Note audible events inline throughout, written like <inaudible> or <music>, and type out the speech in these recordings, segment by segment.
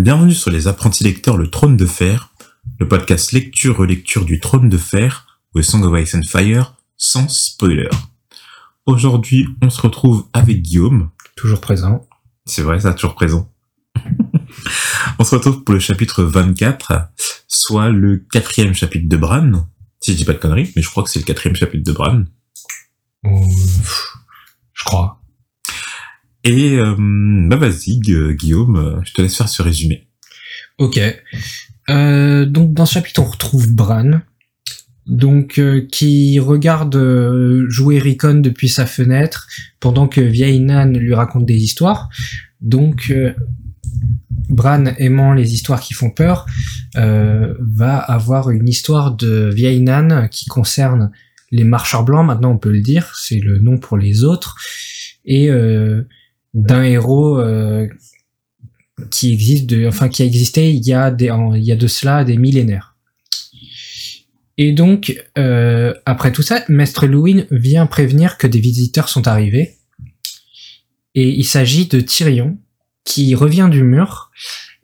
Bienvenue sur les apprentis lecteurs Le Trône de Fer, le podcast lecture-relecture du Trône de Fer ou Song of Ice and Fire sans spoiler. Aujourd'hui, on se retrouve avec Guillaume. Toujours présent. C'est vrai, ça, toujours présent. <laughs> on se retrouve pour le chapitre 24, soit le quatrième chapitre de Bran. Si je dis pas de conneries, mais je crois que c'est le quatrième chapitre de Bran. Euh, je crois. Et euh, bah vas-y, Gu- Guillaume, euh, je te laisse faire ce résumé. Ok. Euh, donc dans ce chapitre, on retrouve Bran, donc euh, qui regarde jouer Rickon depuis sa fenêtre pendant que vieille Nan lui raconte des histoires. Donc euh, Bran, aimant les histoires qui font peur, va avoir une histoire de vieille Nan qui concerne les marcheurs blancs. Maintenant, on peut le dire, c'est le nom pour les autres, et d'un héros euh, qui existe de, enfin qui a existé il y a des, il y a de cela des millénaires. Et donc, euh, après tout ça, Maître Louin vient prévenir que des visiteurs sont arrivés. Et il s'agit de Tyrion, qui revient du mur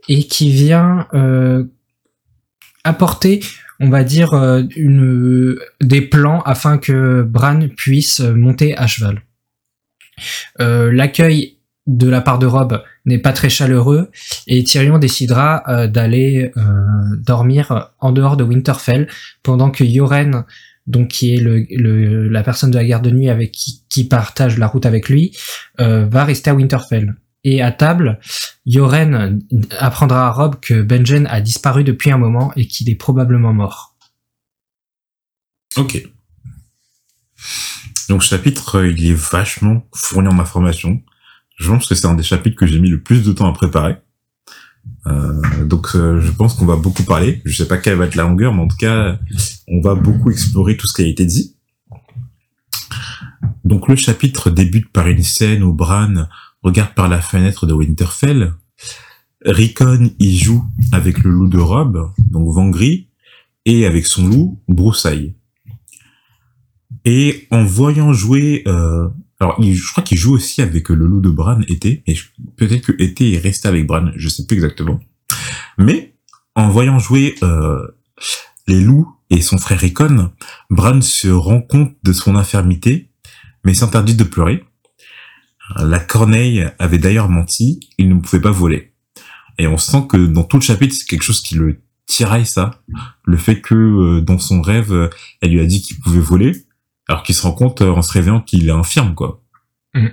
et qui vient euh, apporter, on va dire, euh, une, des plans afin que Bran puisse monter à cheval. L'accueil de la part de Rob n'est pas très chaleureux et Tyrion décidera euh, d'aller euh, dormir en dehors de Winterfell pendant que Yoren, donc qui est le, le- la personne de la garde de nuit avec qui, qui partage la route avec lui, euh, va rester à Winterfell. Et à table, Yoren apprendra à Rob que Benjen a disparu depuis un moment et qu'il est probablement mort. Ok. Donc ce chapitre, il est vachement fourni en informations. Je pense que c'est un des chapitres que j'ai mis le plus de temps à préparer. Euh, donc euh, je pense qu'on va beaucoup parler. Je sais pas quelle va être la longueur, mais en tout cas, on va beaucoup explorer tout ce qui a été dit. Donc le chapitre débute par une scène où Bran regarde par la fenêtre de Winterfell. Rickon y joue avec le loup de Rob, donc Vangry, et avec son loup, Broussaille. Et en voyant jouer, euh, alors il, je crois qu'il joue aussi avec le loup de Bran été, et peut-être que été est resté avec Bran, je sais plus exactement. Mais en voyant jouer euh, les loups et son frère Rickon, Bran se rend compte de son infirmité, mais s'interdit de pleurer. La corneille avait d'ailleurs menti, il ne pouvait pas voler. Et on sent que dans tout le chapitre, c'est quelque chose qui le tiraille ça, le fait que euh, dans son rêve, euh, elle lui a dit qu'il pouvait voler, alors qu'il se rend compte euh, en se réveillant qu'il est infirme, quoi. Mhm.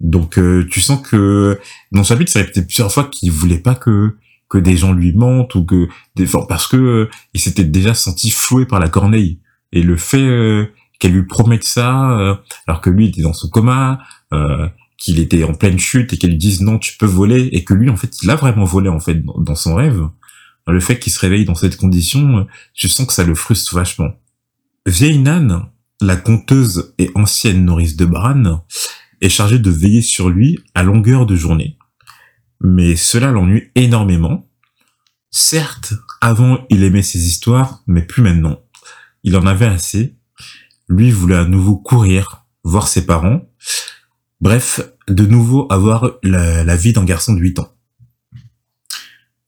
Donc euh, tu sens que dans ce chapitre, ça répétait plusieurs fois qu'il voulait pas que que des gens lui mentent ou que des enfin, parce que euh, il s'était déjà senti floué par la corneille et le fait euh, qu'elle lui promette ça euh, alors que lui était dans son coma, euh, qu'il était en pleine chute et qu'elle lui dise non tu peux voler et que lui en fait il a vraiment volé en fait dans, dans son rêve. Le fait qu'il se réveille dans cette condition, je sens que ça le frustre vachement. Vieille Nan, la conteuse et ancienne nourrice de Bran, est chargée de veiller sur lui à longueur de journée. Mais cela l'ennuie énormément. Certes, avant il aimait ses histoires, mais plus maintenant. Il en avait assez. Lui voulait à nouveau courir, voir ses parents. Bref, de nouveau avoir la, vie d'un garçon de 8 ans.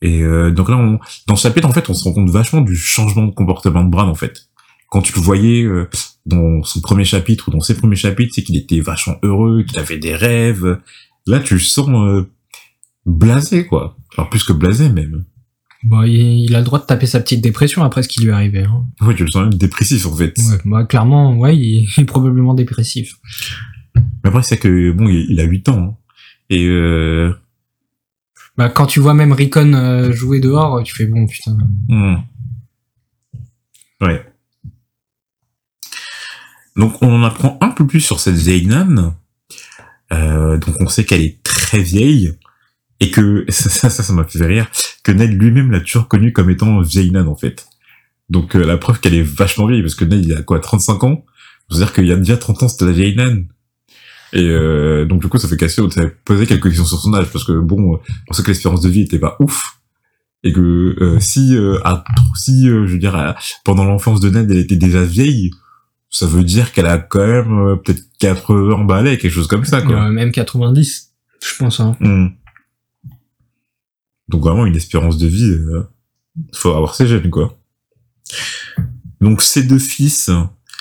Et euh, donc là, dans ce chapitre, en fait, on se rend compte vachement du changement de comportement de Bran, en fait. Quand tu le voyais euh, dans son premier chapitre ou dans ses premiers chapitres, c'est qu'il était vachement heureux, qu'il avait des rêves. Là, tu le sens euh, blasé, quoi. Enfin, plus que blasé, même. Bon, il, il a le droit de taper sa petite dépression après ce qui lui est arrivé. Hein. Ouais, tu le sens même dépressif, en fait. Ouais, bah, clairement, ouais, il est <laughs> probablement dépressif. Mais après, c'est que, bon, il, a 8 ans. hein. Et euh, Bah, quand tu vois même Rickon euh, jouer dehors, tu fais bon, putain. Hmm. Ouais. Donc on en apprend un peu plus sur cette vieille Nan. Euh, donc on sait qu'elle est très vieille et que <laughs> ça ça ça m'a fait rire que Ned lui-même l'a toujours connue comme étant vieille Nan en fait. Donc euh, la preuve qu'elle est vachement vieille parce que Ned il a quoi 35 ans? C'est-à-dire qu'il y a déjà 30 ans c'était la vieille Nan. Et euh, donc du coup ça fait casser fait poser quelques questions sur son âge parce que bon on sait que l'espérance de vie était pas ouf et que euh, si euh, si euh, je veux dire pendant l'enfance de Ned elle était déjà vieille ça veut dire qu'elle a quand même euh, peut-être 80 balais quelque chose comme ça quoi Euh, même 90, je pense. Hein. Hmm. Donc vraiment une espérance de vie, euh, faut avoir ses jeunes quoi. Donc ses deux fils,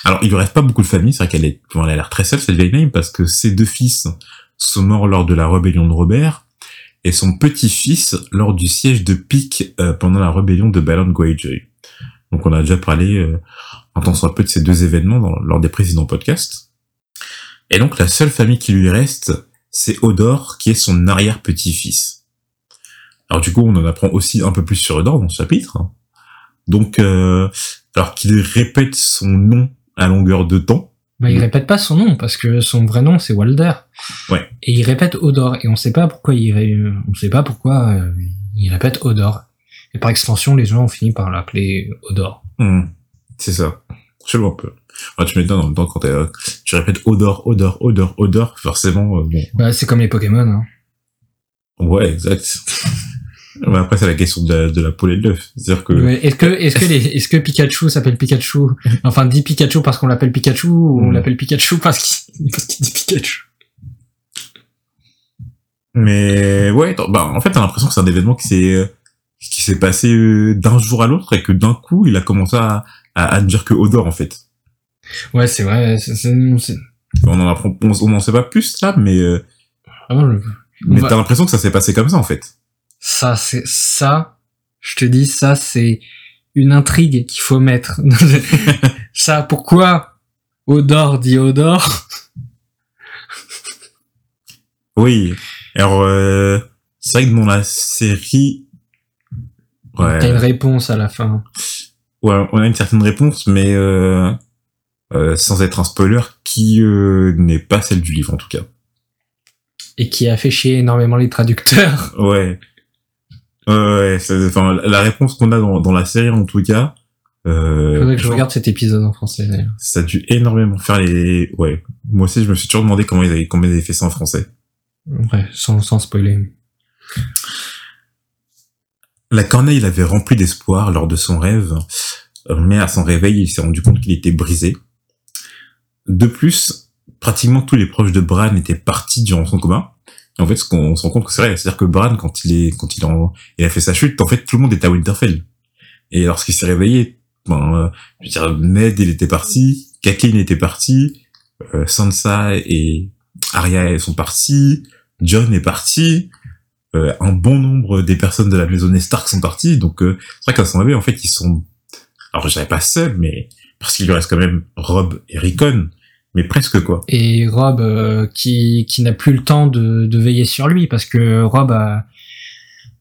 alors il lui reste pas beaucoup de famille, c'est vrai qu'elle est, elle a l'air très seule cette vieille name parce que ses deux fils sont morts lors de la rébellion de Robert et son petit-fils lors du siège de Pique euh, pendant la rébellion de Balon Greyjoy. Donc on a déjà parlé un temps soit peu de ces deux événements dans, lors des précédents podcasts. Et donc la seule famille qui lui reste, c'est Odor, qui est son arrière-petit-fils. Alors du coup, on en apprend aussi un peu plus sur Odor dans ce chapitre. Donc, euh, alors qu'il répète son nom à longueur de temps, bah, il répète pas son nom parce que son vrai nom c'est Walder. Ouais. Et il répète Odor et on sait pas pourquoi il ré- on sait pas pourquoi euh, il répète Odor. Et par extension, les gens ont fini par l'appeler Odor. Hmm, c'est ça. Chelou un peu. Ah, tu temps quand tu répètes Odor, Odor, Odor, Odor, forcément, euh, bon. Bah c'est comme les Pokémon. Hein. Ouais, exact. <laughs> Mais après, c'est la question de la, de la poule et de l'œuf. C'est-à-dire que, Est-ce que est-ce que les est-ce que Pikachu s'appelle Pikachu? Enfin dit Pikachu parce qu'on l'appelle Pikachu ou on Mm. l'appelle Pikachu parce qu'il parce qu'il dit Pikachu? mais ouais, bah, en fait, t'as l'impression que c'est un événement qui s'est, qui s'est passé euh, d'un jour à l'autre et que d'un coup, il a commencé à, à, à dire que Odor, en fait. Ouais c'est vrai. c'est- c'est- On en apprend, on, on en sait pas plus, là, mais, euh, le- mais va- t'as l'impression que ça s'est passé comme ça, en fait. Ça, c'est ça. Je te dis, ça, c'est une intrigue qu'il faut mettre. <laughs> ça, pourquoi Odor dit Odor <laughs> Oui. Alors, euh, c'est vrai que dans la série, ouais. T'as une réponse à la fin. Ouais, on a une certaine réponse, mais euh, euh, sans être un spoiler, qui euh, n'est pas celle du livre en tout cas. Et qui a fait chier énormément les traducteurs. <laughs> Ouais. Ouais, enfin, la réponse qu'on a dans, dans la série en tout cas, euh, Faudrait que je regarde cet épisode en français. d'ailleurs. ça a dû énormément faire les. Ouais. Moi aussi, je me suis toujours demandé comment ils avaient, comment ils avaient fait ça en français. Ouais, sans, sans spoiler. La corneille l'avait rempli d'espoir lors de son rêve, euh, mais à son réveil, il s'est rendu compte qu'il était brisé. De plus, pratiquement tous les proches de Bran étaient partis durant son coma. En fait, ce qu'on se rend compte que c'est vrai, c'est-à-dire que Bran, quand il est, quand il, en- il a fait sa chute, en fait, tout le monde était à Winterfell. Et lorsqu'il s'est réveillé, ben, euh, je veux dire, Ned, il était parti, Catelyn était parti, euh, Sansa et Arya sont partis, John est parti, euh, un bon nombre des personnes de la maison Stark sont parties, donc euh, c'est vrai qu'à son réveil, en fait, ils sont, alors je dirais pas seuls, mais parce qu'il lui reste quand même Rob et Rickon, mais presque quoi. Et Rob, euh, qui, qui n'a plus le temps de, de veiller sur lui, parce que Rob a,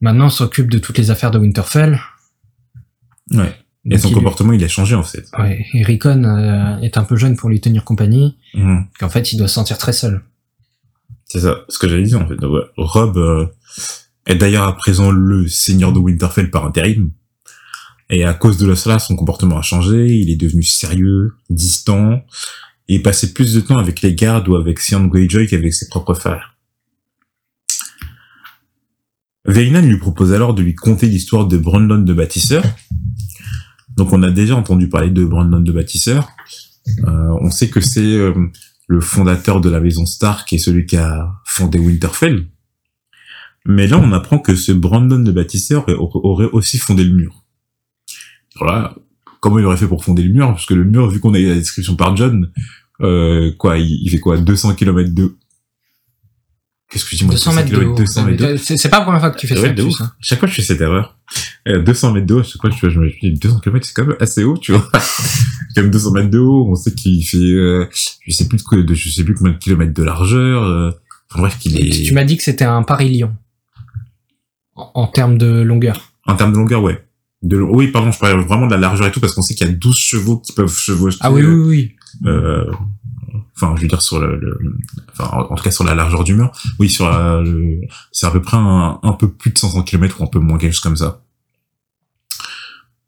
maintenant s'occupe de toutes les affaires de Winterfell. Ouais. Et Donc son il- comportement, il a changé en fait. Ouais, et Rickon euh, est un peu jeune pour lui tenir compagnie, Mhm. qu'en fait il doit se sentir très seul. C'est ça, ce que j'allais dire en fait. Donc, ouais, Rob euh, est d'ailleurs à présent le seigneur de Winterfell par intérim. Et à cause de cela, son comportement a changé, il est devenu sérieux, distant, et passait plus de temps avec les gardes ou avec Sion Greyjoy qu'avec ses propres frères. Veinan lui propose alors de lui conter l'histoire de Brandon de Bâtisseur. Donc on a déjà entendu parler de Brandon de Bâtisseur. Euh, on sait que c'est euh, le fondateur de la maison Stark et celui qui a fondé Winterfell. Mais là, on apprend que ce Brandon de bâtisseur aurait- aussi fondé le mur. Alors là, comment il aurait fait pour fonder le mur? Parce que le mur, vu qu'on a eu la description par John, euh, quoi, il, fait quoi? 200 km de... Qu'est-ce que je dis moi 200 mètres de haut? 200 mètres de haut. C'est pas la première fois que tu fais ça. de ouf. Chaque fois, je fais cette erreur. Euh, 200 mètres de haut, chaque fois, je, je me dis 200 km, c'est quand même assez haut, tu vois. <laughs> même 200 mètres de haut, on sait qu'il fait, euh, je sais plus de, de- je sais plus combien de kilomètres de largeur. Euh, enfin, bref, qu'il est. Tu m'as dit que c'était un Paris-Lyon. En, en termes de longueur. En termes de longueur, ouais. De, oui, pardon, je parlais vraiment de la largeur et tout, parce qu'on sait qu'il y a 12 chevaux qui peuvent chevaucher. Ah oui, oui, oui. euh, enfin, je veux dire sur le, le- enfin, en en tout cas sur la largeur du mur. Oui, sur la, c'est à peu près un, un peu plus de 500 km ou un peu moins, quelque chose comme ça.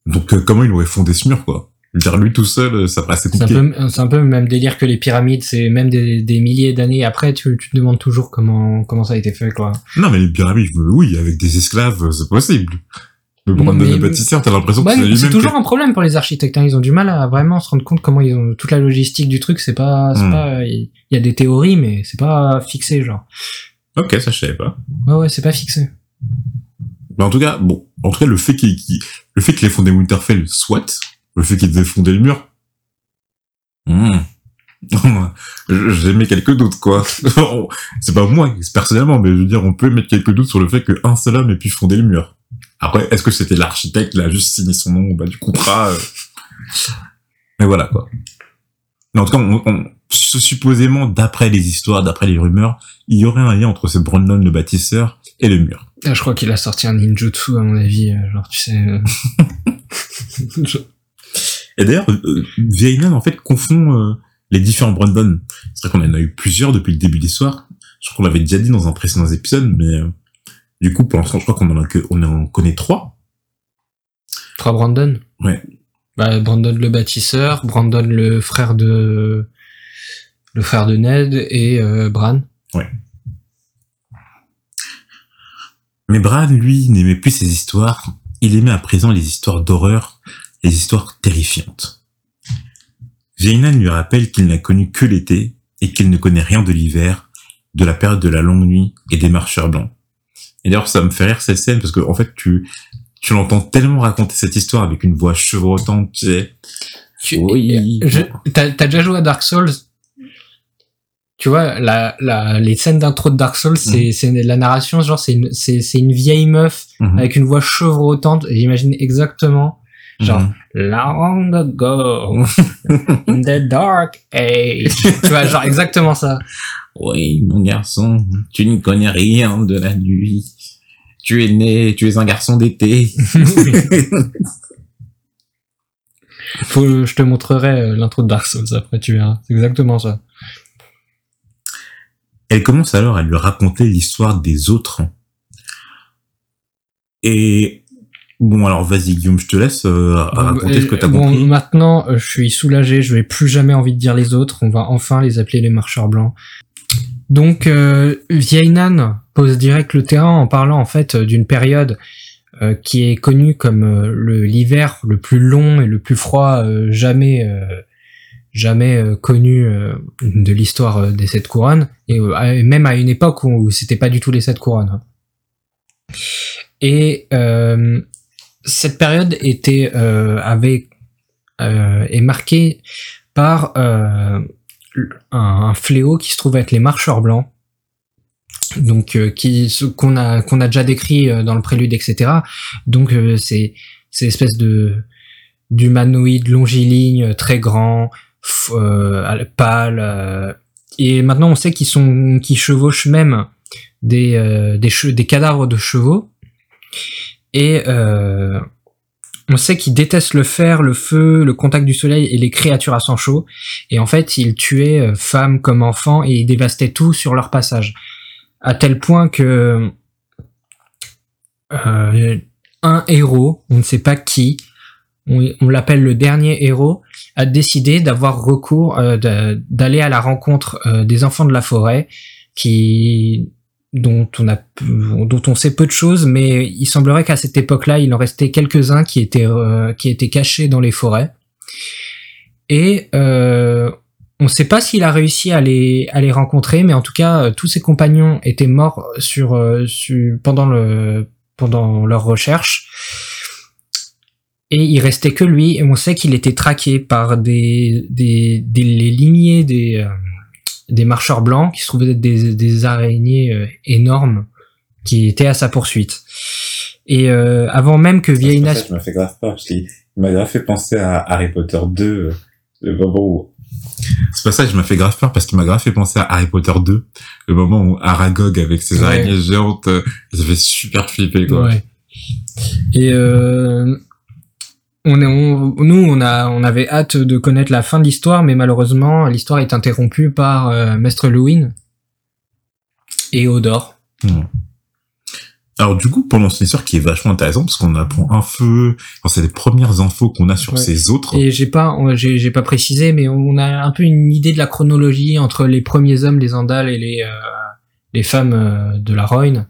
Donc, euh, comment il aurait fondé ce mur, quoi? Je veux dire, lui tout seul, euh, ça paraît assez C'est un, compliqué. peu, c'est un peu le même délire que les pyramides, c'est même des, des milliers d'années après, tu, tu te demandes toujours comment, comment ça a été fait, quoi. Non, mais les pyramides, oui, avec des esclaves, euh, c'est possible. Le mais- de bâtisseur, t'as l'impression que c'est toujours un problème pour les architectes, hein. ils ont du mal à vraiment se rendre compte comment ils ont toute la logistique du truc, c'est pas, c'est Hmm. pas, il y a des théories, mais c'est pas fixé, genre. Ok, ça je savais pas. Ouais, ouais, c'est pas fixé. Mais en tout cas, bon, en tout cas, le fait qu'il- le fait qu'il ait fondé Winterfell, soit, le fait qu'il ait fondé le mur, hmm. <laughs> J'ai mis quelques doutes, quoi. <laughs> c'est pas moi, personnellement, mais je veux dire, on peut mettre quelques doutes sur le fait qu'un seul homme ait pu fonder le mur. Après, est-ce que c'était l'architecte, il a juste signé son nom au bas du contrat euh. <laughs> Mais voilà, quoi. Mais en tout cas, on, on- supposément, d'après les histoires, d'après les rumeurs, il y aurait un lien entre ce Brandon le bâtisseur et le mur. Ah, je crois qu'il a sorti un ninjutsu, à mon avis. euh, Genre, tu sais... euh, Et d'ailleurs, euh, Vieillnan, en fait, confond euh, les différents Brandon. C'est vrai qu'on en a eu plusieurs depuis le début de l'histoire. Je crois qu'on l'avait déjà dit dans un précédent épisode, mais euh, du coup, pour l'instant, je crois qu'on en, a que, on en connaît trois. Trois Brandon Ouais. Bah, Brandon le bâtisseur, Brandon le frère de... Le frère de Ned et euh, Bran. Mais Bran, lui, n'aimait plus ces histoires. Il aimait à présent les histoires d'horreur, les histoires terrifiantes. Vieillnan lui rappelle qu'il n'a connu que l'été et qu'il ne connaît rien de l'hiver, de la période de la longue nuit et des marcheurs blancs. Et d'ailleurs, ça me fait rire cette scène parce que, en fait, tu, tu l'entends tellement raconter cette histoire avec une voix chevrotante, tu sais. Tu- Oui. Je- T'as déjà joué à Dark Souls? Tu vois, la, la, les scènes d'intro de Dark Souls, c'est c'est la narration, genre c'est une, c'est une vieille meuf Mhm. avec une voix chevrotante. J'imagine exactement, genre long ago in the dark age. tu vois, genre exactement ça. Oui, mon garçon, tu ne connais rien de la nuit. Tu es né, tu es un garçon d'été. <laughs> Faut, je te montrerai euh, l'intro de Dark Souls après, tu verras. C'est exactement ça. Elle commence alors à lui raconter l'histoire des autres. Et bon, alors vas-y Guillaume, je te laisse euh, raconter ce que t'as bon, compris. maintenant, euh, je suis soulagé, je n'ai plus jamais envie de dire les autres, on va enfin les appeler les marcheurs blancs. Donc, euh, Vieille Nan pose direct le terrain en parlant en fait euh, d'une période euh, qui est connue comme euh, le l'hiver le plus long et le plus froid euh, jamais euh, jamais connu euh, de l'histoire des sept couronnes et même à une époque où c'était pas du tout les sept couronnes. hein. Et euh, cette période était euh, avait euh, est marquée par euh, un, un fléau qui se trouve être les marcheurs blancs. Donc euh, qui qu'on a qu'on a déjà décrit euh, dans le prélude etc donc c'est c'est l'espèce de d'humanoïde longiligne très grand pâle et maintenant on sait qu'ils sont qu'ils chevauchent même des des, che- des cadavres de chevaux et euh, on sait qu'ils détestent le fer, le feu, le contact du soleil et les créatures à sang chaud. Et en fait, ils tuaient euh, femmes comme enfants et ils dévastaient tout sur leur passage. À tel point que euh, un héros, on ne sait pas qui, on, l'appelle le dernier héros, a décidé d'avoir recours, d'aller à la rencontre des enfants de la forêt qui dont on a dont on sait peu de choses mais il semblerait qu'à cette époque-là il en restait quelques-uns qui étaient euh, qui étaient cachés dans les forêts. Et euh, on ne sait pas s'il a réussi à les à les rencontrer mais en tout cas tous ses compagnons étaient morts sur, euh, sur pendant le pendant leur recherche. Et il restait que lui et on sait qu'il était traqué par des des, des les lignées des euh, des marcheurs blancs qui se trouvaient être des, des araignées euh, énormes qui étaient à sa poursuite. Et euh, avant même que Vieille Nas... Je m'a fait grave peur parce qu'il m'a grave fait penser à Harry Potter 2. euh, Le moment où... Ce passage m'a fait grave peur parce qu'il m'a grave fait penser à Harry Potter 2. Le moment où Aragog avec ses Ouais. araignées géantes, ça fait super flipper quoi. Ouais. Et euh, on est, on- nous, on a, on avait hâte de connaître la fin de l'histoire, mais malheureusement, l'histoire est interrompue par euh, Maître Lewin et Odor. Hmm. Alors du coup, pendant cette histoire qui est vachement intéressante parce qu'on apprend un peu, enfin, c'est les premières infos qu'on a sur Ouais. ces autres. Et j'ai pas, j'ai pas précisé, mais on a un peu une idée de la chronologie entre les premiers hommes, les Andals et les, euh, les femmes euh, de la Royne.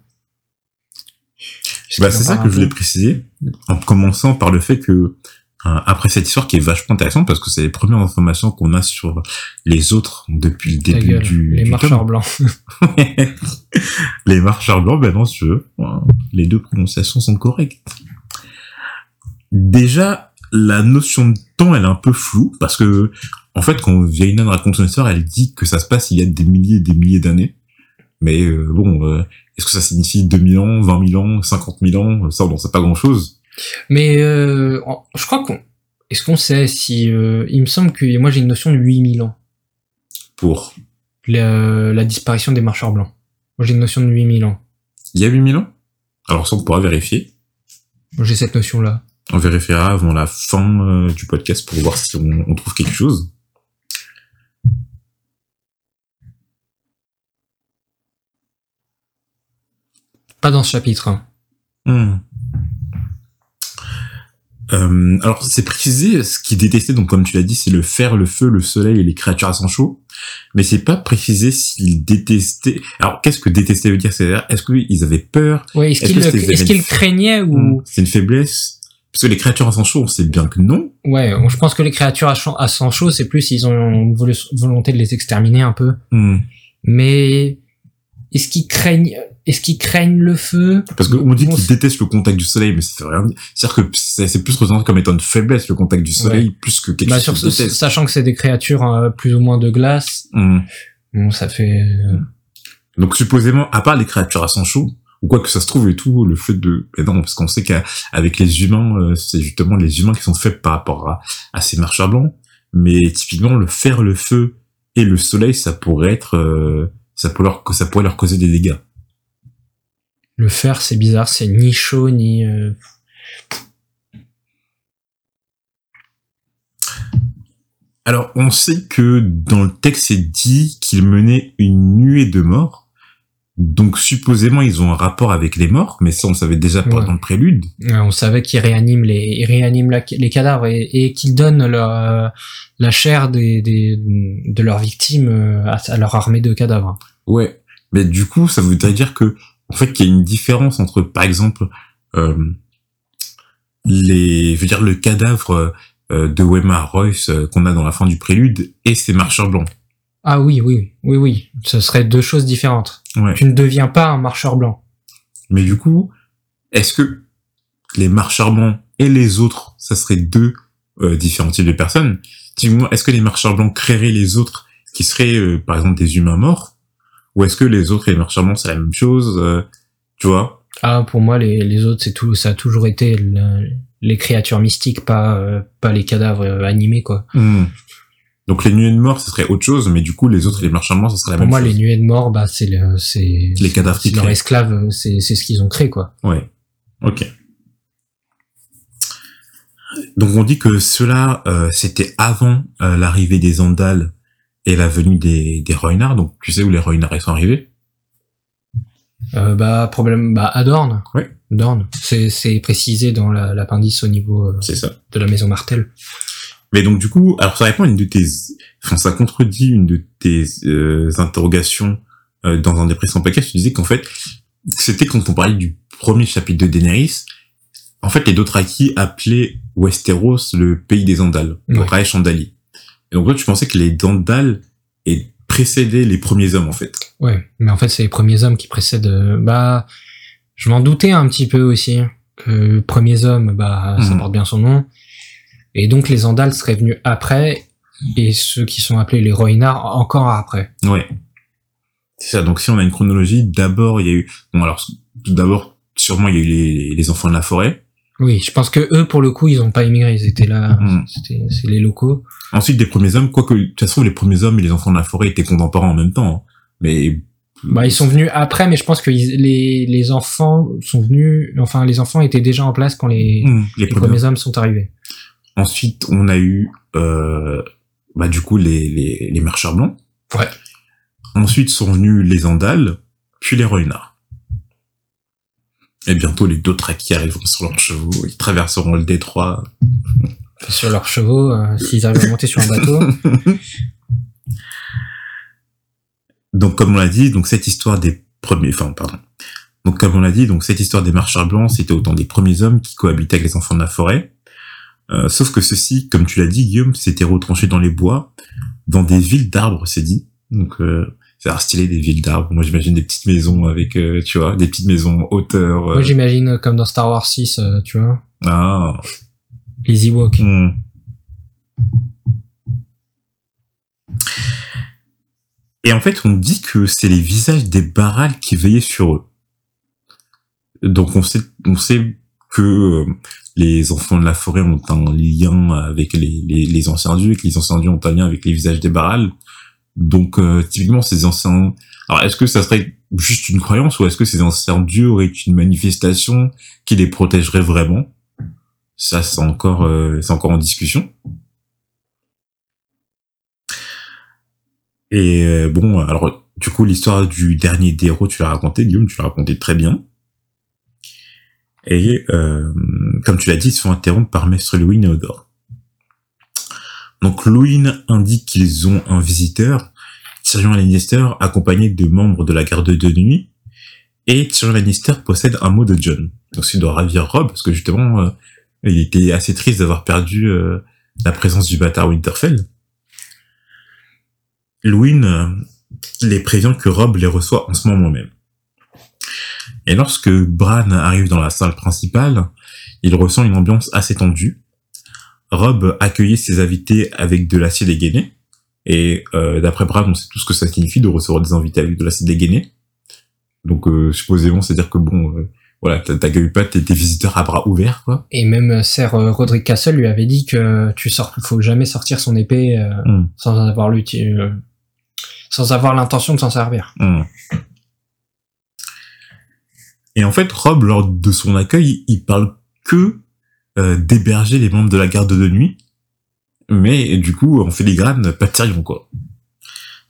Bah, c'est ça que je voulais préciser, en commençant par le fait que euh, après cette histoire qui est vachement intéressante parce que c'est les premières informations qu'on a sur les autres depuis le Ta début gueule, du les du marcheurs blancs. <laughs> les marcheurs blancs, ben non, si tu veux, les deux prononciations sont correctes. Déjà, la notion de temps, elle est un peu floue parce que, en fait, quand Vieille raconte son histoire, elle dit que ça se passe il y a des milliers et des milliers d'années. Mais euh, bon, euh, est-ce que ça signifie 2000 ans, 20 000 ans, 50 000 ans? Ça, on n'en sait pas grand-chose. Mais euh, je crois qu'on. Est-ce qu'on sait si. euh, il me semble que moi j'ai une notion de 8000 ans. Pour... La, la disparition des marcheurs blancs. Moi j'ai une notion de 8000 ans. Il y a 8000 ans? Alors ça, on pourra vérifier. Moi j'ai cette notion-là. On vérifiera avant la fin euh, du podcast pour voir si on, on trouve quelque chose. Pas dans ce chapitre. hein. Hmm. Euh, alors, c'est précisé, ce qu'il détestait, donc comme tu l'as dit, c'est le fer, le feu, le soleil et les créatures à sang chaud. Mais c'est pas précisé s'il détestait... Alors, qu'est-ce que détester veut dire? C'est-à-dire, est-ce qu'ils avaient peur? Ouais, est-ce Est-ce qu'il que le- c'était est-ce des qu'il events- craignait ou. Hmm. C'est une faiblesse? Parce que les créatures à sang chaud, on sait bien que non. Ouais, je pense que les créatures à, sang chaud, c'est plus ils ont une volo- volonté de les exterminer un peu. Hmm. Mais est-ce qu'ils craignent, est-ce qu'ils craignent le feu? Parce qu'on dit qu'ils c'est- détestent le contact du soleil, mais ça fait rien dire. C'est-à-dire que c'est c'est plus représenté comme étant une faiblesse, le contact du soleil, plus que quelque bah, chose qu'ils détestent. sachant que c'est des créatures euh, plus ou moins de glace, Hmm. bon, ça fait. euh, Donc supposément, à part les créatures à sang chaud, ou quoi que ça se trouve et tout, le fait de... Mais non, parce qu'on sait qu'avec les humains, euh, c'est justement les humains qui sont faibles par rapport à, à ces marcheurs blancs. Mais typiquement, le fer, le feu et le soleil, ça pourrait être... euh, ça, pourrait leur, ça pourrait leur causer des dégâts. Le fer, c'est bizarre, c'est ni chaud ni. euh, Alors, on sait que dans le texte, c'est dit qu'ils menaient une nuée de morts. Donc supposément, ils ont un rapport avec les morts, mais ça, on savait déjà pas Ouais. dans le prélude. Ouais, on savait qu'ils réaniment les, ils réaniment la- les cadavres et, et qu'ils donnent euh, la chair des, des, de leurs victimes euh, à, à leur armée de cadavres. Ouais. Mais du coup, ça voudrait dire que, en fait, qu'il y a une différence entre, par exemple, euh, les, je veux dire, le cadavre euh, de Wemar Royce euh, qu'on a dans la fin du prélude et ces marcheurs blancs. Ah oui, oui, oui, oui. Ce serait deux choses différentes. Ouais. Tu ne deviens pas un marcheur blanc. Mais du coup, est-ce que les marcheurs blancs et les autres, ça serait deux euh, différents types de personnes? Dis-moi, est-ce que les marcheurs blancs créeraient les autres qui seraient, euh, par exemple, des humains morts? Ou est-ce que les autres et les marcheurs blancs, c'est la même chose euh, Tu vois? Ah, pour moi, les, les autres, c'est tout, ça a toujours été le- les créatures mystiques, pas, euh, pas les cadavres euh, animés, quoi. Hmm. Donc les nuées de mort, ce serait autre chose, mais du coup, les autres et les marchands ce serait la Pour même moi, chose. les nuées de mort, bah, c'est le, c'est, Les cadavres c'est qui leur créent. esclave, euh, c'est, c'est ce qu'ils ont créé, quoi. Ouais. Ok. Donc on dit que cela, euh, c'était avant euh, l'arrivée des Andals et la venue des, des. Donc tu sais où les Roynards ils sont arrivés? Euh, bah, problème, bah, à Dorne. Ouais. Dorne. C'est, c'est précisé dans la- l'appendice au niveau euh, C'est ça. de la maison Martel. Mais donc du coup, alors ça répond à une de tes, enfin ça contredit une de tes euh, interrogations euh, dans un des précédents podcasts. Tu disais qu'en fait, c'était quand on parlait du premier chapitre de Daenerys. En fait, les Dothraki appelaient Westeros le pays des Andals, le Ouais. Reich Andali. Et donc toi, tu pensais que les Andals et précédaient les premiers hommes en fait. Ouais. Mais en fait, c'est les premiers hommes qui précèdent, euh, bah, je m'en doutais un petit peu aussi. Que premiers hommes, bah, ça Mhm. porte bien son nom. Et donc, les Andals seraient venus après, et ceux qui sont appelés les Roynards encore après. Ouais. C'est ça. Donc si on a une chronologie, d'abord il y a eu, bon alors tout d'abord sûrement il y a eu les, les enfants de la forêt. Oui, je pense que eux, pour le coup, ils ont pas immigré, ils étaient là, c'était, c'est les locaux. Ensuite, des premiers hommes, quoique, de toute façon, les premiers hommes et les enfants de la forêt étaient contemporains en même temps. hein. Mais, Bah, ils sont venus après, mais je pense que ils- les, les enfants sont venus, enfin, les enfants étaient déjà en place quand les, Hum, les les premiers. premiers hommes sont arrivés. Ensuite, on a eu, euh, bah, du coup, les, les, les marcheurs blancs. Ouais. Ensuite sont venus les Andals, puis les Roynards. Et bientôt, les Dothraki arriveront sur leurs chevaux, ils traverseront le détroit. Sur leurs chevaux, euh, s'ils arrivent à monter sur un bateau. <laughs> Donc, comme on l'a dit, donc cette histoire des premiers, enfin, pardon. Donc, comme on l'a dit, donc cette histoire des marcheurs blancs, c'était autant des premiers hommes qui cohabitaient avec les enfants de la forêt. Euh, sauf que ceci, comme tu l'as dit, Guillaume, s'était retranché dans les bois, dans des villes d'arbres, c'est dit. Donc, euh, c'est stylé des villes d'arbres. Moi, j'imagine des petites maisons avec, euh, tu vois, des petites maisons hauteur. Moi, j'imagine euh, comme dans Star Wars 6, euh, tu vois. ah. Les Ewoks. hmm. Et en fait, on dit que c'est les visages des barals qui veillaient sur eux. Donc, on sait, on sait que euh, les enfants de la forêt ont un lien avec les, les, les anciens dieux et que les anciens dieux ont un lien avec les visages des barals. Donc, euh, typiquement, ces anciens... Alors, est-ce que ça serait juste une croyance ou est-ce que ces anciens dieux auraient une manifestation qui les protégerait vraiment? Ça, c'est encore, euh, c'est encore en discussion. Et euh, bon, alors, du coup, l'histoire du dernier des tu l'as raconté, Guillaume, tu l'as raconté très bien. Et comme tu l'as dit, ils se font interrompre par Maître Louis et Odor. Donc Louin indique qu'ils ont un visiteur, Tyrion Lannister, accompagné de membres de la garde de nuit, et Tyrion Lannister possède un mot de John. Donc il doit ravir Rob, parce que justement, euh, il était assez triste d'avoir perdu euh, la présence du bâtard Winterfell. Louin euh, les prévient que Rob les reçoit en ce moment même. Et lorsque Bran arrive dans la salle principale, il ressent une ambiance assez tendue. Rob accueillait ses invités avec de l'acide dégainé. Et euh, d'après Bran, on sait tout ce que ça signifie de recevoir des invités avec de l'acide dégainé. Donc euh, supposément, c'est-à-dire que bon, euh, voilà, t'a- t'accueilles pas tes, visiteurs à bras ouverts, quoi. Et même euh, Sir Roderick Castle lui avait dit que tu sors, faut jamais sortir son épée euh, Hmm. sans avoir l'uti- euh, sans avoir l'intention de s'en servir. Hmm. Et en fait, Rob, lors de son accueil, il parle que euh, d'héberger les membres de la garde de nuit, mais du coup, en filigrane, pas de Tyrion, quoi.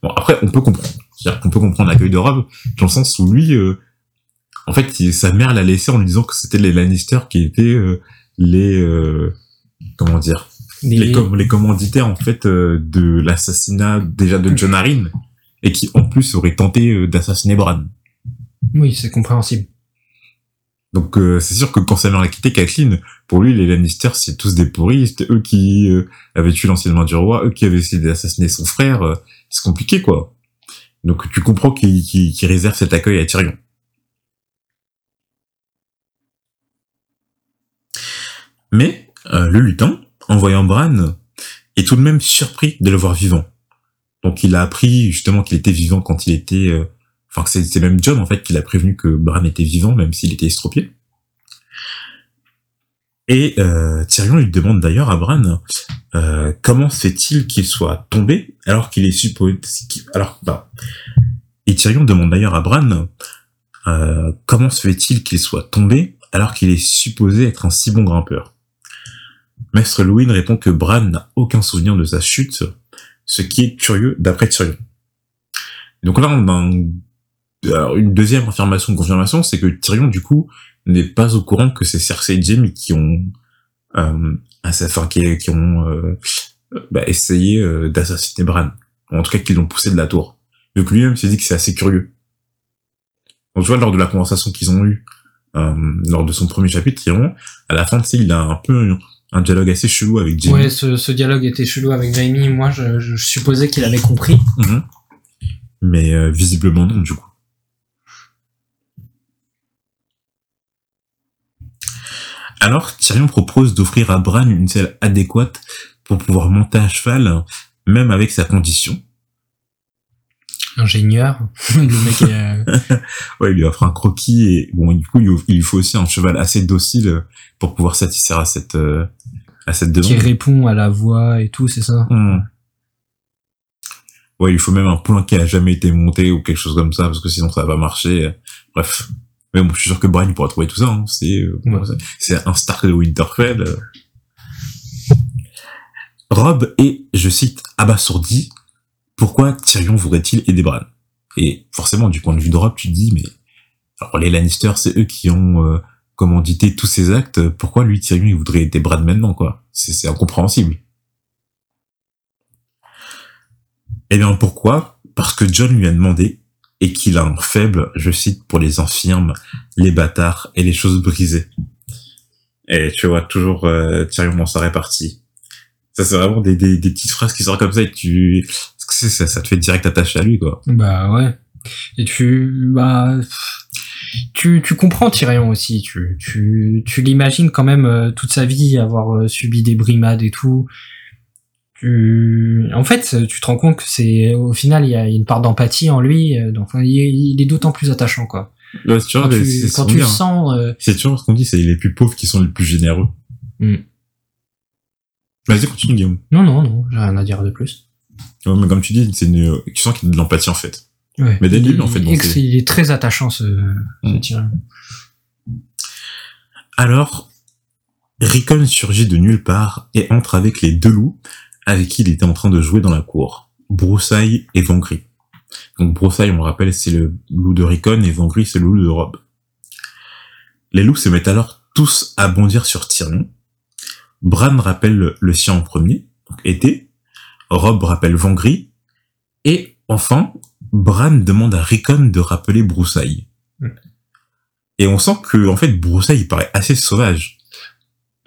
Bon, après, on peut comprendre. C'est-à-dire qu'on peut comprendre l'accueil de Rob, dans le sens où lui, euh, en fait, il- sa mère l'a laissé en lui disant que c'était les Lannister qui étaient euh, les... euh, comment dire Mais les, com- les commanditaires en fait euh, de l'assassinat déjà de John Arryn et qui en plus auraient tenté euh, d'assassiner Bran. oui, c'est compréhensible. Donc euh, c'est sûr que quand sa mère l'a quitté, Kathleen, pour lui les Lannister c'est tous des pourris, c'était eux qui euh, avaient tué l'ancienne main du roi, eux qui avaient essayé d'assassiner son frère, euh, c'est compliqué quoi. Donc tu comprends qu'il qu'il réserve cet accueil à Tyrion. Mais le lutin, en voyant Bran, est tout de même surpris de le voir vivant. Donc il a appris justement qu'il était vivant quand il était... Enfin, c'est même John en fait qui l'a prévenu que Bran était vivant, même s'il était estropié. Et euh, Tyrion lui demande d'ailleurs à Bran euh, comment se fait-il qu'il soit tombé alors qu'il est supposé... Alors, bah, et Tyrion demande d'ailleurs à Bran euh, comment se fait-il qu'il soit tombé alors qu'il est supposé être un si bon grimpeur? Maître Louis répond que Bran n'a aucun souvenir de sa chute, ce qui est curieux d'après Tyrion. Donc là, on a un- alors, une deuxième affirmation, confirmation, c'est que Tyrion, du coup, n'est pas au courant que c'est Cersei et Jaime qui ont, euh, enfin, qui, qui ont euh, bah, essayé euh, d'assassiner Bran. En tout cas, qui l'ont poussé de la tour. Donc lui-même s'est dit que c'est assez curieux. Donc tu vois, lors de la conversation qu'ils ont eue, euh, lors de son premier chapitre, Tyrion, à la fin, tu sais, il a un peu un dialogue assez chelou avec Jaime. Ouais, ce, ce dialogue était chelou avec Jamie. Moi, je, je supposais qu'il avait compris. Mhm. Mais euh, visiblement non, du coup. Alors, Tyrion propose d'offrir à Bran une selle adéquate pour pouvoir monter à cheval, même avec sa condition. Ingénieur. <laughs> le mec est, euh, <laughs> Ouais, il lui offre un croquis et bon, du coup, il lui- faut aussi un cheval assez docile pour pouvoir satisfaire à cette euh, à cette qui demande. répond à la voix et tout, c'est ça? Hmm. Ouais, il faut même un point qui a jamais été monté ou quelque chose comme ça, parce que sinon ça va pas marcher. Bref. Mais bon, je suis sûr que Brian il pourra trouver tout ça. Hein. C'est euh, Ouais. c'est- un Stark de Winterfell. euh. Rob est, je cite, abasourdi. Pourquoi Tyrion voudrait-il aider Bran? Et forcément, du point de vue de Rob, tu te dis, mais alors les Lannister, c'est eux qui ont euh, commandité tous ces actes. Pourquoi lui, Tyrion, il voudrait aider Bran maintenant, quoi? C'est c'est incompréhensible. Eh bien, pourquoi? Parce que John lui a demandé et qu'il a un faible, je cite, pour les infirmes, les bâtards et les choses brisées. Et tu vois toujours euh, dans sa répartie. Ça c'est vraiment des, des, des petites phrases qui sortent comme ça et tu ça, ça te fait direct attacher à lui quoi. Bah ouais. Et tu bah tu, tu comprends Tyrion aussi. Tu tu tu l'imagines quand même euh, toute sa vie avoir euh, subi des brimades et tout. Tu en fait tu te rends compte que c'est au final il y a une part d'empathie en lui. euh, donc il est, d'autant plus attachant quoi. Vois, Quand tu, c'est quand ce tu le hein. sens. euh, C'est toujours ce qu'on dit, c'est les plus pauvres qui sont les plus généreux. Hmm. Vas-y, continue, Guillaume. Non non non, j'ai rien à dire de plus. Ouais, mais comme tu dis, c'est une... tu sens qu'il y a de l'empathie, en fait. Ouais. Mais il, début, en fait, il- c'est- est très attachant ce, ce Mm. Tyrion. Alors, Rickon surgit de nulle part et entre avec les deux loups avec qui il était en train de jouer dans la cour. Broussaille et Vangry. Donc Broussaille, on le rappelle, c'est le loup de Rickon et Vangry, c'est le loup de Rob. Les loups se mettent alors tous à bondir sur Tyrion. Bran rappelle le, le sien en premier, donc été. Rob rappelle Vangry. Et enfin, Bran demande à Rickon de rappeler Broussaille. Mm. Et on sent que, en fait, Broussaille, il paraît assez sauvage.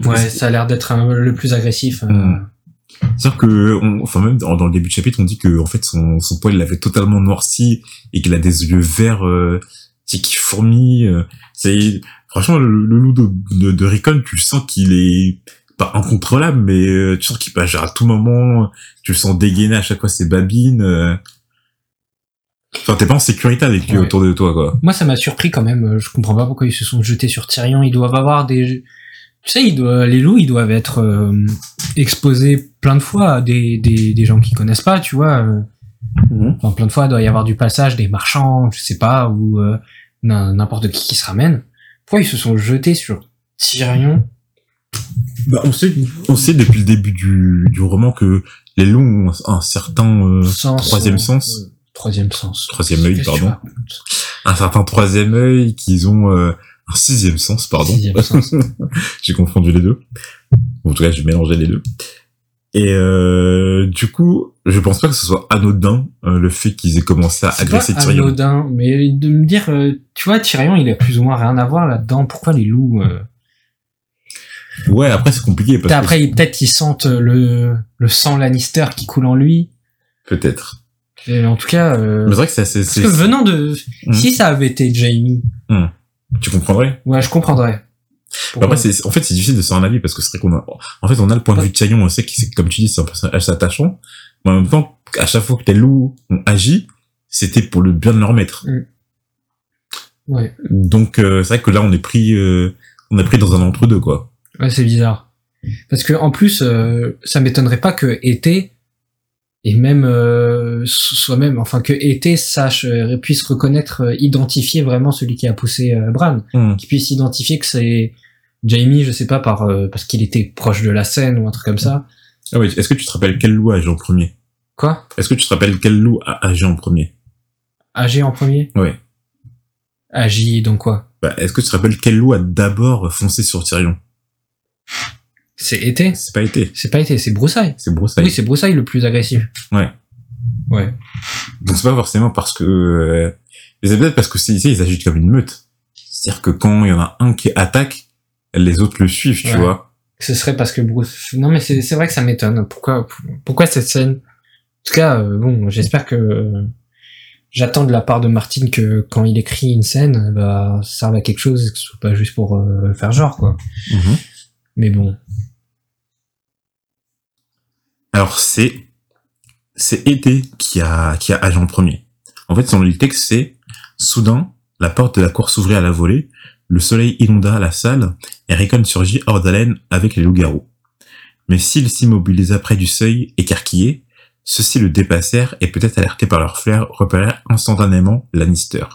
Ouais, ça a l'air d'être le plus agressif. euh. C'est-à-dire que, on- enfin même dans, dans le début de chapitre, on dit que en fait son, son poil l'avait totalement noirci et qu'il a des yeux verts, euh, qui fourmillent. euh. c'est franchement le, le loup de, de, de Rickon, tu sens qu'il est pas incontrôlable, mais euh, tu sens qu'il peut agir à tout moment. Tu le sens dégainer à chaque fois ses babines. euh. Enfin, t'es pas en sécurité avec lui Ouais. autour de toi, quoi. Moi, ça m'a surpris quand même. euh, Je comprends pas pourquoi ils se sont jetés sur Tyrion. Ils doivent avoir des. Tu sais, ils doivent... les loups, ils doivent être euh, exposés plein de fois à des, des, des gens qui connaissent pas, tu vois. euh. Enfin, plein de fois, il doit y avoir du passage, des marchands, je sais pas, ou euh, n'im- n'importe qui qui se ramène. Pourquoi ils se sont jetés sur Tyrion? Bah, on sait, on sait depuis le début du, du roman que les loups ont un certain euh, troisième sens. euh, Troisième sens. Troisième œil, pardon. un certain troisième œil, qu'ils ont euh, un sixième sens, pardon. <laughs> J'ai confondu les deux. En tout cas, j'ai mélangé les deux. Et euh, du coup, je pense pas que ce soit anodin euh, le fait qu'ils aient commencé à agresser pas Tyrion. anodin, mais de me dire, euh, tu vois, Tyrion, il a plus ou moins rien à voir là-dedans. Pourquoi les loups euh, Ouais, après c'est compliqué parce Après, peut-être qu'ils sentent le, le sang Lannister qui coule en lui. peut-être. En tout cas, euh, Mais c'est vrai que c'est assez. parce que venant de, Mhm. si ça avait été Jamie, Tu comprendrais? ouais, je comprendrais. Après, c'est en fait c'est difficile de se faire un avis parce que c'est vrai qu'on a. En fait, on a le point de vue de Tyrion, on sait que c'est comme tu dis, c'est un personnage attachant. Mais en même temps, à chaque fois que les loups ont agi, c'était pour le bien de leur maître. ouais, Donc euh, c'est vrai que là on est pris euh, on est pris dans un entre deux quoi. ouais, c'est bizarre. Parce que en plus, euh, ça m'étonnerait pas que été et même euh, soit même, enfin que été sache euh, puisse reconnaître, euh, identifier vraiment celui qui a poussé euh, Bran. Hmm. qui puisse identifier que c'est Jamie, je sais pas, par euh, parce qu'il était proche de la scène ou un truc comme ça. Ah oui, est-ce que tu te rappelles quel loup a agi en premier? Quoi? Est-ce que tu te rappelles quel loup a agi en premier? Agi en premier? Ouais. Agi donc quoi? Bah, est-ce que tu te rappelles quel loup a d'abord foncé sur Tyrion? C'est été C'est pas été, C'est pas été, c'est Broussaille. c'est Broussaille. Oui, c'est Broussaille le plus agressif. Ouais. Ouais. Donc c'est pas forcément parce que euh, mais c'est peut-être parce que c'est ici ils agissent comme une meute. C'est-à-dire que quand il y en a un qui attaque, les autres le suivent, tu Ouais. vois. Ce serait parce que Bruce. Non, mais c'est vrai que ça m'étonne. Pourquoi pourquoi cette scène? En tout cas, euh, bon, j'espère que euh, j'attends de la part de Martin que quand il écrit une scène, bah, ça serve à quelque chose, et que ce soit pas juste pour euh, faire genre quoi. Mais bon. Alors c'est c'est été qui a qui a agi en premier. En fait, son le texte c'est soudain la porte de la cour s'ouvrit à la volée, le soleil inonda la salle et Rickon surgit hors d'haleine avec les loups-garous. Mais s'ils s'immobilisa près du seuil, écarquillés, ceux-ci le dépassèrent et peut-être alertés par leur flair repérèrent instantanément Lannister.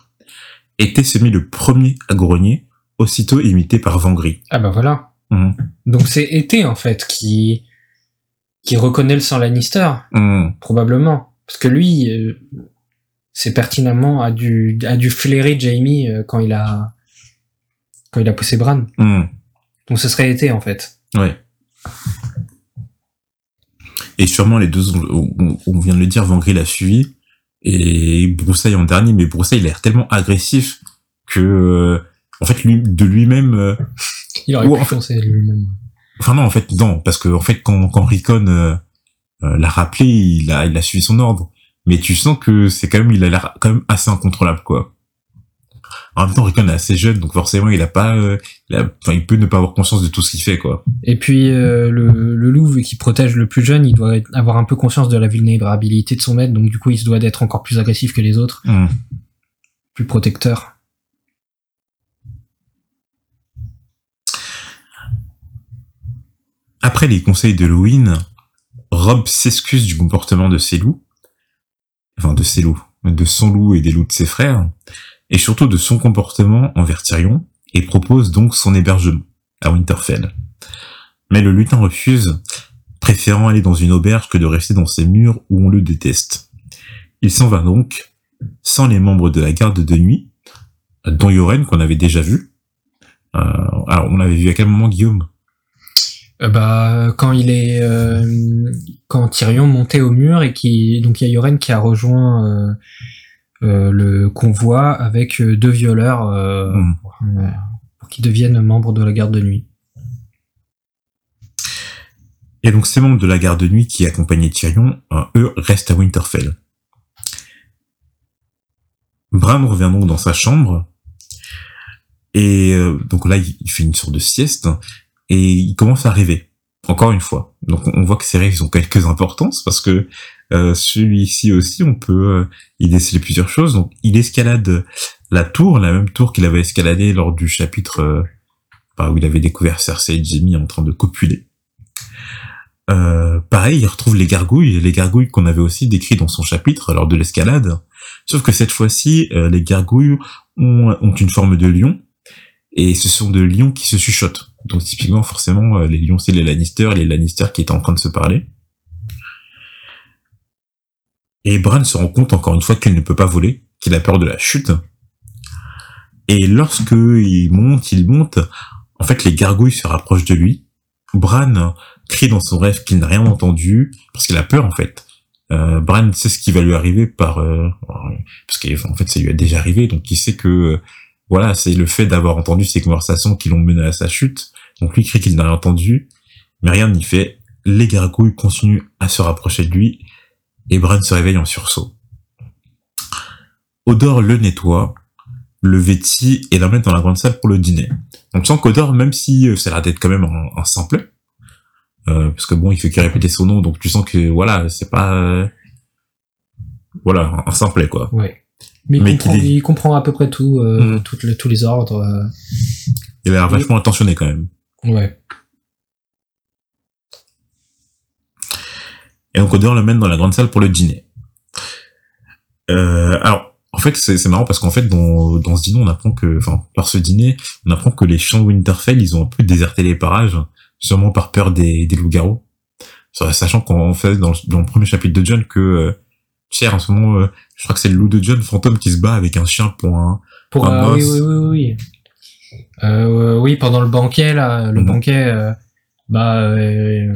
Été se mit le premier à grogner, aussitôt imité par Vangry. Ah bah voilà. Mhm. Donc c'est été en fait qui qui reconnaît le sang Lannister Hum, probablement parce que lui euh, c'est pertinemment a dû a dû flairer Jamie euh, quand il a quand il a poussé Bran. hum. Donc ce serait été en fait. Ouais. Et sûrement les deux, on, on- on vient de le dire, Vangry l'a suivi et Broussaille en dernier, mais Broussaille il a l'air tellement agressif que, euh, en fait, lui, de lui-même, Il aurait pu foncer lui-même. Enfin non, en fait, non, parce que en fait, quand, quand Ricon euh, euh, l'a rappelé, il a, il a suivi son ordre. Mais tu sens que c'est quand même, il a l'air quand même assez incontrôlable, quoi. En même temps, Ricon est assez jeune, donc forcément, il a pas, euh, il, a- enfin, il peut ne pas avoir conscience de tout ce qu'il fait, quoi. Et puis euh, le, le loup, vu qu'il protège le plus jeune, il doit être- avoir un peu conscience de la vulnérabilité de son maître, donc du coup il se doit d'être encore plus agressif que les autres, Hmm. plus protecteur. Après les conseils de Rob s'excuse du comportement de ses loups, enfin de ses loups, de son loup et des loups de ses frères, et surtout de son comportement envers Tyrion, et propose donc son hébergement à Winterfell. Mais le lutin refuse, préférant aller dans une auberge que de rester dans ces murs où on le déteste. Il s'en va donc, sans les membres de la garde de nuit, dont Yoren qu'on avait déjà vu. Euh, alors on l'avait vu à quel moment Guillaume? Bah quand il est euh, quand Tyrion montait au mur et qui donc il y a Yoren qui a rejoint euh, euh, le convoi avec euh, deux violeurs euh, Hmm. pour, euh, qu'ils deviennent membres de la garde de nuit. Et donc ces membres de la garde de nuit qui accompagnaient Tyrion, euh, eux, restent à Winterfell. Bran revient donc dans sa chambre, et euh, donc là il fait une sorte de sieste, et il commence à rêver, encore une fois. Donc on voit que ces rêves ont quelques importances, parce que euh, celui-ci aussi, on peut euh, y déceler plusieurs choses. Donc il escalade la tour, la même tour qu'il avait escaladée lors du chapitre euh, bah, où il avait découvert Cersei et Jaime en train de copuler. Euh, pareil, il retrouve les gargouilles, les gargouilles qu'on avait aussi décrites dans son chapitre lors de l'escalade. Sauf que cette fois-ci, euh, les gargouilles ont, ont une forme de lion, et ce sont de lions qui se chuchotent. Donc typiquement, forcément, euh, les lions, c'est les Lannister, les Lannister qui étaient en train de se parler. Et Bran se rend compte encore une fois qu'il ne peut pas voler, qu'il a peur de la chute. Et lorsque il monte, il monte, en fait, les gargouilles se rapprochent de lui. Bran crie dans son rêve qu'il n'a rien entendu, parce qu'il a peur, en fait. Euh, Bran sait ce qui va lui arriver par... euh, parce qu'en fait, ça lui a déjà arrivé, donc il sait que... voilà, c'est le fait d'avoir entendu ces conversations qui l'ont mené à sa chute. Donc lui crie qu'il n'a rien entendu, mais rien n'y fait. Les gargouilles continuent à se rapprocher de lui, et Bran se réveille en sursaut. Odor le nettoie, le vêtit et l'emmène dans la grande salle pour le dîner. On sent qu'Odor, même si ça a l'air d'être quand même un, simple, euh, parce que bon, il fait que répéter son nom, donc tu sens que voilà, c'est pas euh, voilà un simplet quoi. Mais, il, Mais comprend, qu'il est- il comprend à peu près tout, euh, Mhm. tous les ordres. euh, Il a l'air vachement attentionné quand même. ouais. Et donc Odor le mène dans la grande salle pour le dîner. Euh, alors, en fait, c'est c'est marrant parce qu'en fait, dans, dans ce dîner, on apprend que, enfin, par ce dîner, on apprend que les champs de Winterfell, ils ont un peu déserté les parages, sûrement par peur des, des loups-garous. Sachant qu'en fait, dans le, dans le premier chapitre de John, que, euh, Cher, en ce moment, euh, je crois que c'est le loup de John, fantôme, qui se bat avec un chien pour un... Pour Un oui, oui, oui, oui. Euh, oui, pendant le banquet là, le Mhm. banquet, euh, bah, euh,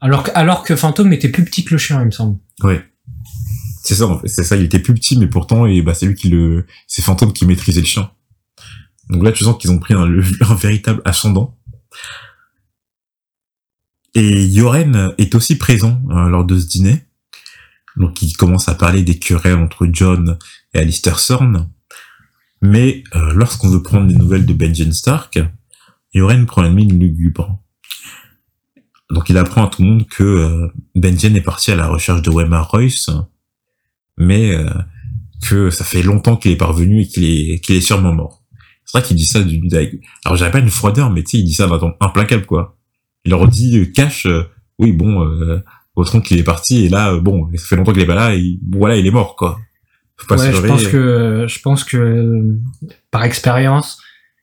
alors que alors que Fantôme était plus petit que le chien, il me semble. Ouais. C'est ça, en fait, c'est ça, il était plus petit, mais pourtant, et bah, c'est lui qui le, c'est Fantôme qui maîtrisait le chien. Donc là, tu sens qu'ils ont pris un, <laughs> un véritable ascendant. Et Yoren est aussi présent euh, lors de ce dîner. Donc il commence à parler des querelles entre John et Alistair Thorne. Mais euh, lorsqu'on veut prendre des nouvelles de Benjen Stark, Yoren prend la mine lugubre. Donc il apprend à tout le monde que euh, Benjen est parti à la recherche de Weimar Royce, mais euh, que ça fait longtemps qu'il est parvenu et qu'il est, sûrement mort. C'est vrai qu'il dit ça d'une... Alors j'avais pas une froideur, mais tu sais, il dit ça d'un implacable, quoi. Il leur dit, euh, cache, oui, bon, euh, votre oncle il est parti, et là, euh, bon, ça fait longtemps qu'il est pas là, et voilà, il est mort, quoi. Faut pas ouais, se je pense que je pense que euh, par expérience,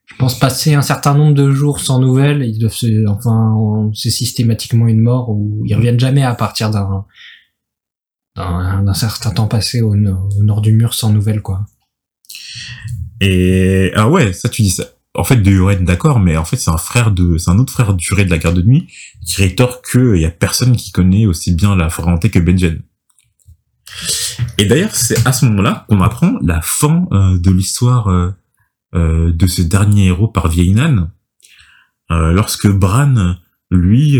je pense passer un certain nombre de jours sans nouvelles, ils doivent se, enfin, c'est systématiquement une mort où ils reviennent jamais à partir d'un d'un certain temps passé au, au nord du mur sans nouvelles quoi. Et ah ouais, ça tu dis ça. En fait, de Yoren, d'accord, mais en fait c'est un frère de, c'est un autre frère duré de la garde de nuit qui rétorque que y a personne qui connaît aussi bien la volonté que Benjen. Et d'ailleurs, c'est à ce moment-là qu'on apprend la fin euh, de l'histoire euh, euh, de ce dernier héros par vieille Nan. lorsque Bran, lui,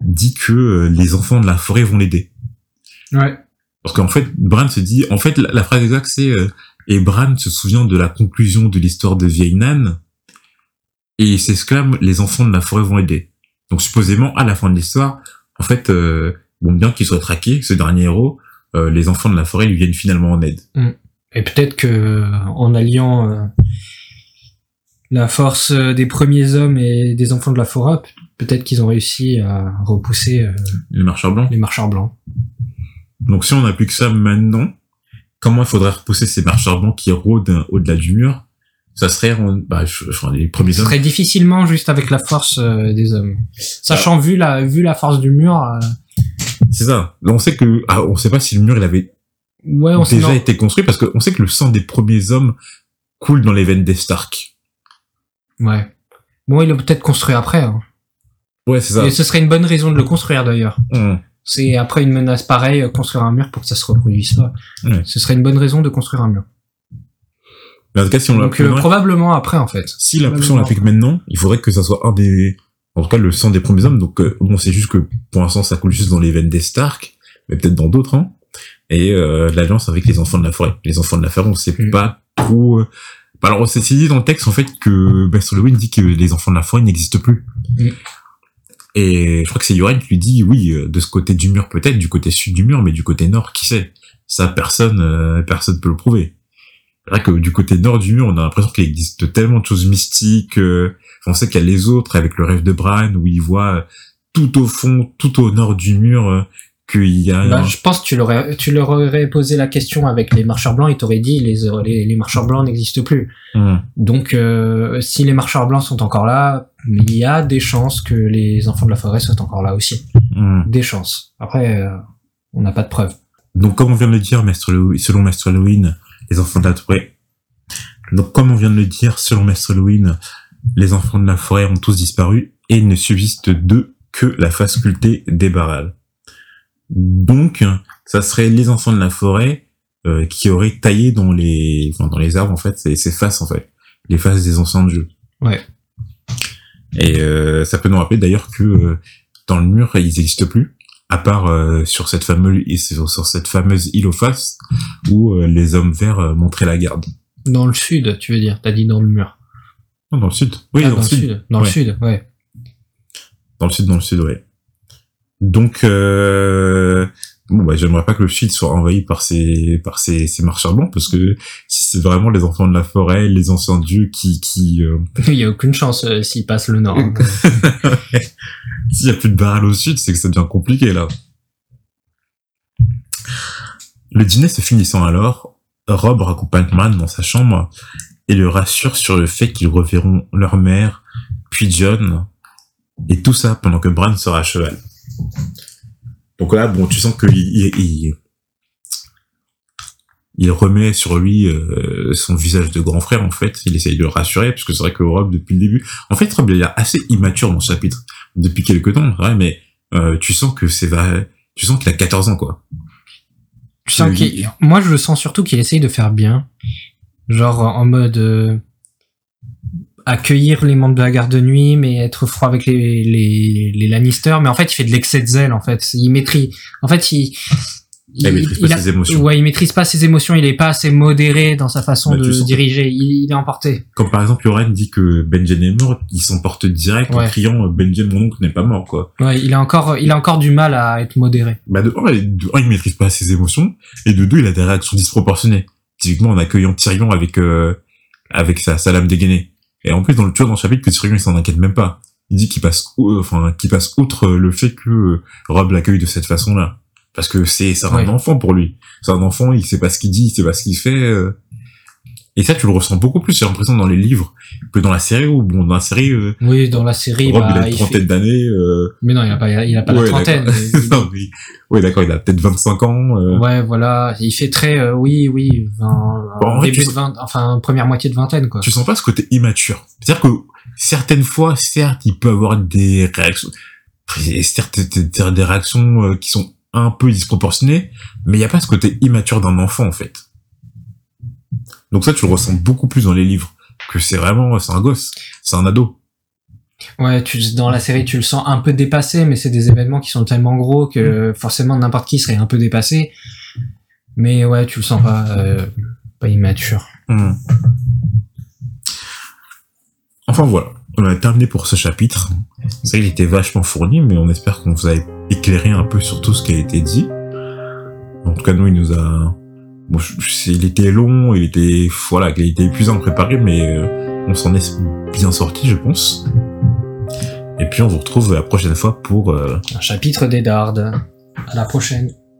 dit que les enfants de la forêt vont l'aider. Ouais. Parce qu'en fait, Bran se dit, en fait, la, la phrase exacte, c'est et Bran se souvient de la conclusion de l'histoire de vieille Nan et il s'exclame, les enfants de la forêt vont aider. Donc supposément, à la fin de l'histoire, en fait, euh, bon, bien qu'il soit traqué, ce dernier héros, euh, les enfants de la forêt lui viennent finalement en aide. Et peut-être que euh, en alliant euh, la force des premiers hommes et des enfants de la forêt, pe- peut-être qu'ils ont réussi à repousser euh, Les marcheurs blancs. les marcheurs blancs. Donc si on applique ça maintenant, comment il faudrait repousser ces marcheurs blancs qui rôdent au-delà du mur Ça serait, bah, je- enfin, les premiers hommes. serait difficilement juste avec la force euh, des hommes. Sachant vu la vu la force du mur, euh, C'est ça. On sait que, ah, on sait pas si le mur il avait ouais, on sait déjà non. été construit parce qu'on sait que le sang des premiers hommes coule dans les veines des Stark. Ouais. Bon, il l'a peut-être construit après. Hein. Ouais, c'est ça. Et ce serait une bonne raison de le construire d'ailleurs. Hum. C'est après une menace pareille, euh, construire un mur pour que ça se reproduise pas. Ce serait une bonne raison de construire un mur. Mais en tout cas, si on Donc euh, probablement après en fait. si la si on l'applique maintenant, il faudrait que ça soit un des, en tout cas, le sang des premiers hommes. Donc, euh, bon, c'est juste que pour l'instant, ça coule juste dans les veines des Stark, mais peut-être dans d'autres, hein. Et euh, l'alliance avec les enfants de la forêt. Les enfants de la forêt, on sait Mm. pas trop. euh, Alors, c'est c'est dit dans le texte en fait que Master Lewin dit que les enfants de la forêt n'existent plus. Mm. Et je crois que c'est Yoren qui lui dit oui, euh, de ce côté du mur peut-être, du côté sud du mur, mais du côté nord, qui sait? Ça, personne, euh, personne peut le prouver. C'est vrai que du côté nord du mur, on a l'impression qu'il existe tellement de choses mystiques. euh, on sait qu'il y a les autres avec le rêve de Bran où il voit euh, tout au fond, tout au nord du mur, euh, qu'il y a. Bah, un- je pense que tu, l'aurais, tu leur aurais posé la question avec les marcheurs blancs, ils t'auraient dit les, les, les marcheurs blancs n'existent plus. Hum, Donc euh, si les marcheurs blancs sont encore là, il y a des chances que les enfants de la forêt soient encore là aussi. hum. Des chances. Après, euh, on n'a pas de preuves. Donc, comme on vient de le dire, Maître Lewin- selon Maître Halloween, les enfants de la forêt. Donc, comme on vient de le dire, selon Maître Halloween, les enfants de la forêt ont tous disparu et il ne subsiste d'eux que la face sculptée des barrales. Donc, ça serait les enfants de la forêt euh, qui auraient taillé dans les, enfin, dans les arbres en fait, ces, ces faces en fait, les faces des anciens de jeu. Ouais. Et euh, ça peut nous rappeler d'ailleurs que euh, dans le mur, ils n'existent plus, à part euh, sur cette fameuse sur, cette fameuse île aux faces où euh, les hommes verts euh, montraient la garde. Dans le sud, tu veux dire? T'as dit dans le mur. Non, dans le sud. Oui, Ah, dans, le sud. Dans Ouais. le sud, ouais. Dans le sud, dans le sud, ouais. Donc, euh, bon, bah, j'aimerais pas que le sud soit envahi par ces, par ces, ces marcheurs blancs, parce que si c'est vraiment les enfants de la forêt, les anciens dieux qui, qui, euh, Il y a aucune chance euh, s'ils passent le nord. hein. <laughs> S'il y a plus de barrel au sud, c'est que ça devient compliqué, là. Le dîner se finissant alors, Rob raccompagne Man dans sa chambre et le rassure sur le fait qu'ils reverront leur mère, puis John, et tout ça pendant que Bran sera à cheval. Donc là, bon, tu sens qu'il il, il, il remet sur lui euh, son visage de grand frère, en fait. Il essaye de le rassurer, parce que c'est vrai que Rob, depuis le début... En fait, Rob, il est assez immature dans ce chapitre depuis quelques temps, vrai, mais euh, tu sens que c'est tu sens qu'il a 14 ans, quoi. Je sens qu'il- Moi, je le sens surtout qu'il essaye de faire bien. Genre en mode euh, accueillir les membres de la garde de nuit, mais être froid avec les, les, les Lannister. Mais en fait, il fait de l'excès de zèle, en fait. Il maîtrise... En fait, il... Il maîtrise pas a- ses émotions. Ouais, il maîtrise pas ses émotions, il est pas assez modéré dans sa façon Bah, de diriger. Il, est emporté. Comme par exemple, Yoren dit que Benjen est mort, il s'emporte direct en criant euh, Benjen, mon oncle n'est pas mort, quoi. Ouais, il a encore, il a encore du mal à être modéré. Bah, de il- de un, il maîtrise pas ses émotions, et de deux, il a des réactions disproportionnées. Typiquement, en accueillant Tyrion avec, euh, avec sa, sa lame dégainée. Et en plus, dans le, tu vois, dans le chapitre, que Tyrion, il s'en inquiète même pas. Il dit qu'il passe, au- enfin, qu'il passe outre euh, le fait que euh, Rob l'accueille de cette façon-là. Parce que c'est, c'est un Ouais. enfant pour lui. C'est un enfant, il sait pas ce qu'il dit, il sait pas ce qu'il fait. euh. Et ça, tu le ressens beaucoup plus, j'ai l'impression, dans les livres que dans la série, où, bon, dans la série, euh, Oui, dans la série, Rob, bah, il a une il trentaine fait- d'années, euh, Mais non, il a pas, il a pas Ouais, la trentaine. <laughs> non, mais- ouais, d'accord, il a peut-être 25 ans, euh, Ouais, voilà, il fait très, euh, oui, oui, 20, Bon, en vrai, début de 20, enfin, première moitié de vingtaine, quoi. tu sens pas ce côté immature? C'est-à-dire que certaines fois, certes, il peut avoir des réactions, certes, des- réactions euh, qui sont un peu disproportionnées, mais il y a pas ce côté immature d'un enfant, en fait. Donc ça, tu le ressens beaucoup plus dans les livres, que c'est vraiment, c'est un gosse, c'est un ado. Ouais, tu, dans la série, tu le sens un peu dépassé, mais c'est des événements qui sont tellement gros que forcément n'importe qui serait un peu dépassé. Mais ouais, tu le sens pas, euh, pas immature. Hmm. Enfin voilà, on a terminé pour ce chapitre. C'est vrai qu'il était vachement fourni, mais on espère qu'on vous a éclairé un peu sur tout ce qui a été dit. En tout cas, nous, il nous a... Bon, était long, il était... Voilà, il était épuisant à préparer, mais euh, on s'en est bien sorti, je pense. Et puis, on vous retrouve la prochaine fois pour... euh, Un chapitre des dardes. À la prochaine.